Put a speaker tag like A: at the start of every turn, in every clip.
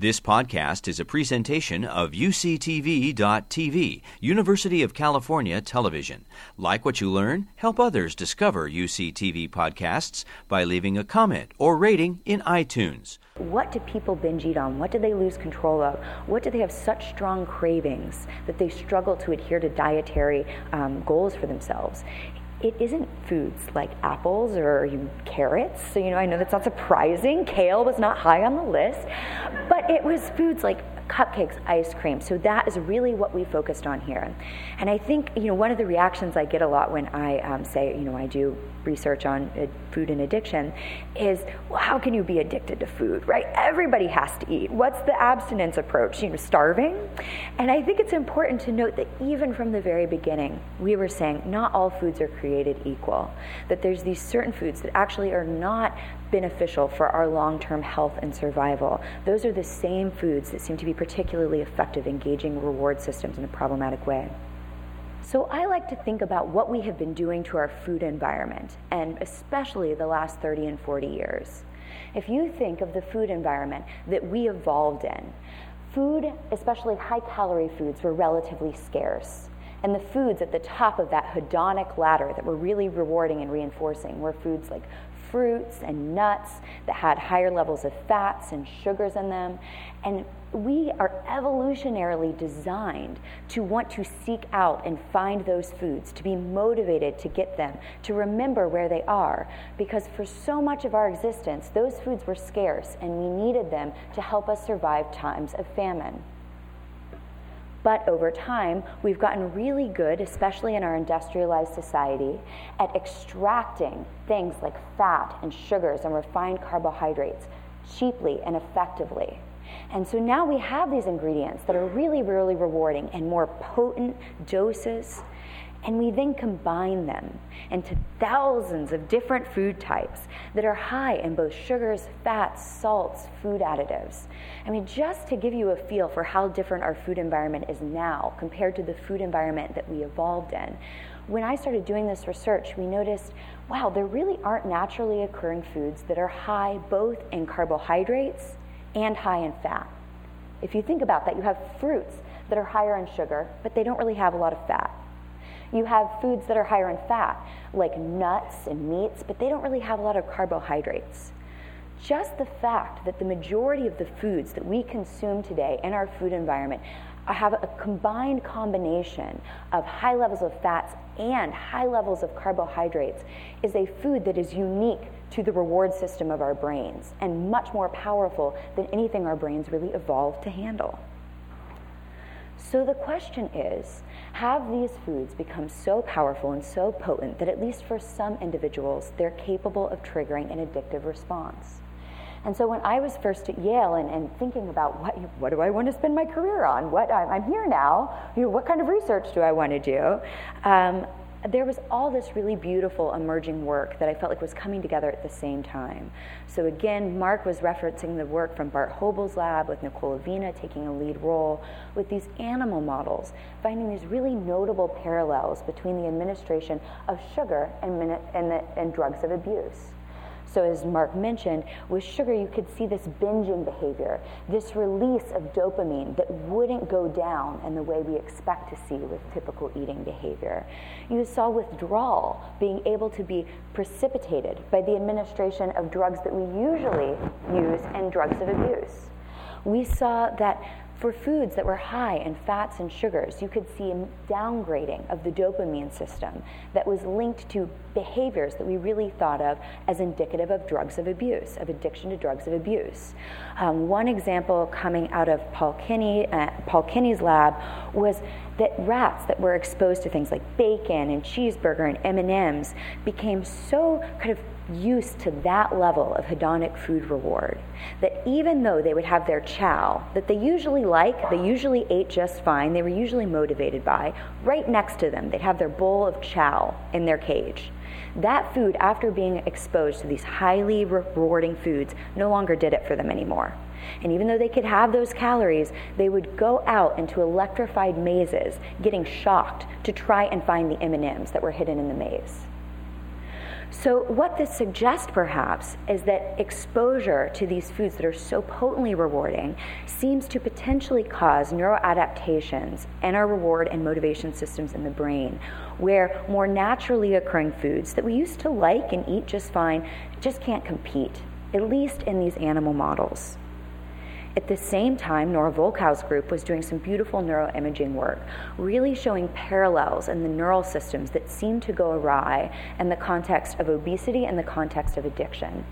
A: This podcast is a presentation of UCTV.tv, University of California Television. Like what you learn, help others discover UCTV podcasts by leaving a comment or rating in iTunes.
B: What do people binge eat on? What do they lose control of? What do they have such strong cravings that they struggle to adhere to dietary um, goals for themselves? It isn't foods like apples or carrots. So, you know, I know that's not surprising. Kale was not high on the list, but it was foods like cupcakes, ice cream. So that is really what we focused on here. And I think, you know, one of the reactions I get a lot when I um, say, you know, I do research on uh, food and addiction is, well, how can you be addicted to food, right? Everybody has to eat. What's the abstinence approach? You know, starving? And I think it's important to note that even from the very beginning, we were saying not all foods are created equal, that there's these certain foods that actually are not beneficial for our long term health and survival. Those are the same foods that seem to be particularly effective engaging reward systems in a problematic way. So, I like to think about what we have been doing to our food environment, and especially the last 30 and 40 years. If you think of the food environment that we evolved in, food, especially high calorie foods, were relatively scarce. And the foods at the top of that hedonic ladder that were really rewarding and reinforcing were foods like fruits and nuts that had higher levels of fats and sugars in them. And we are evolutionarily designed to want to seek out and find those foods, to be motivated to get them, to remember where they are. Because for so much of our existence, those foods were scarce and we needed them to help us survive times of famine. But over time, we've gotten really good, especially in our industrialized society, at extracting things like fat and sugars and refined carbohydrates cheaply and effectively. And so now we have these ingredients that are really, really rewarding and more potent doses and we then combine them into thousands of different food types that are high in both sugars, fats, salts, food additives. I mean, just to give you a feel for how different our food environment is now compared to the food environment that we evolved in, when I started doing this research, we noticed wow, there really aren't naturally occurring foods that are high both in carbohydrates and high in fat. If you think about that, you have fruits that are higher in sugar, but they don't really have a lot of fat. You have foods that are higher in fat, like nuts and meats, but they don't really have a lot of carbohydrates. Just the fact that the majority of the foods that we consume today in our food environment have a combined combination of high levels of fats and high levels of carbohydrates is a food that is unique to the reward system of our brains and much more powerful than anything our brains really evolved to handle. So the question is have these foods become so powerful and so potent that, at least for some individuals, they're capable of triggering an addictive response? And so when I was first at Yale and, and thinking about what, what do I want to spend my career on, what I'm here now, you know, what kind of research do I want to do, um, there was all this really beautiful emerging work that I felt like was coming together at the same time. So again, Mark was referencing the work from Bart Hoebel's lab with Nicole Avena taking a lead role with these animal models, finding these really notable parallels between the administration of sugar and, and, the, and drugs of abuse. So, as Mark mentioned, with sugar, you could see this binging behavior, this release of dopamine that wouldn't go down in the way we expect to see with typical eating behavior. You saw withdrawal being able to be precipitated by the administration of drugs that we usually use in drugs of abuse. We saw that for foods that were high in fats and sugars, you could see a downgrading of the dopamine system that was linked to behaviors that we really thought of as indicative of drugs of abuse, of addiction to drugs of abuse. Um, one example coming out of Paul Kenny, uh, Paul Kenny's lab was that rats that were exposed to things like bacon and cheeseburger and M&Ms became so kind of used to that level of hedonic food reward that even though they would have their chow that they usually like, they usually ate just fine, they were usually motivated by, right next to them, they'd have their bowl of chow in their cage. That food, after being exposed to these highly rewarding foods, no longer did it for them anymore. And even though they could have those calories, they would go out into electrified mazes, getting shocked to try and find the M&Ms that were hidden in the maze. So, what this suggests perhaps is that exposure to these foods that are so potently rewarding seems to potentially cause neuroadaptations in our reward and motivation systems in the brain, where more naturally occurring foods that we used to like and eat just fine just can't compete, at least in these animal models. At the same time, Nora Volkow's group was doing some beautiful neuroimaging work, really showing parallels in the neural systems that seem to go awry in the context of obesity and the context of addiction.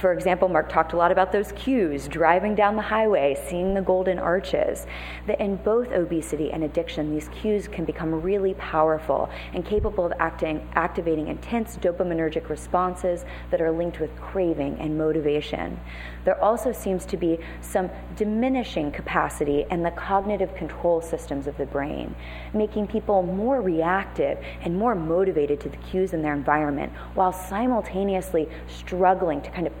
B: For example, Mark talked a lot about those cues, driving down the highway, seeing the golden arches. That in both obesity and addiction, these cues can become really powerful and capable of acting, activating intense dopaminergic responses that are linked with craving and motivation. There also seems to be some diminishing capacity in the cognitive control systems of the brain, making people more reactive and more motivated to the cues in their environment while simultaneously struggling to kind of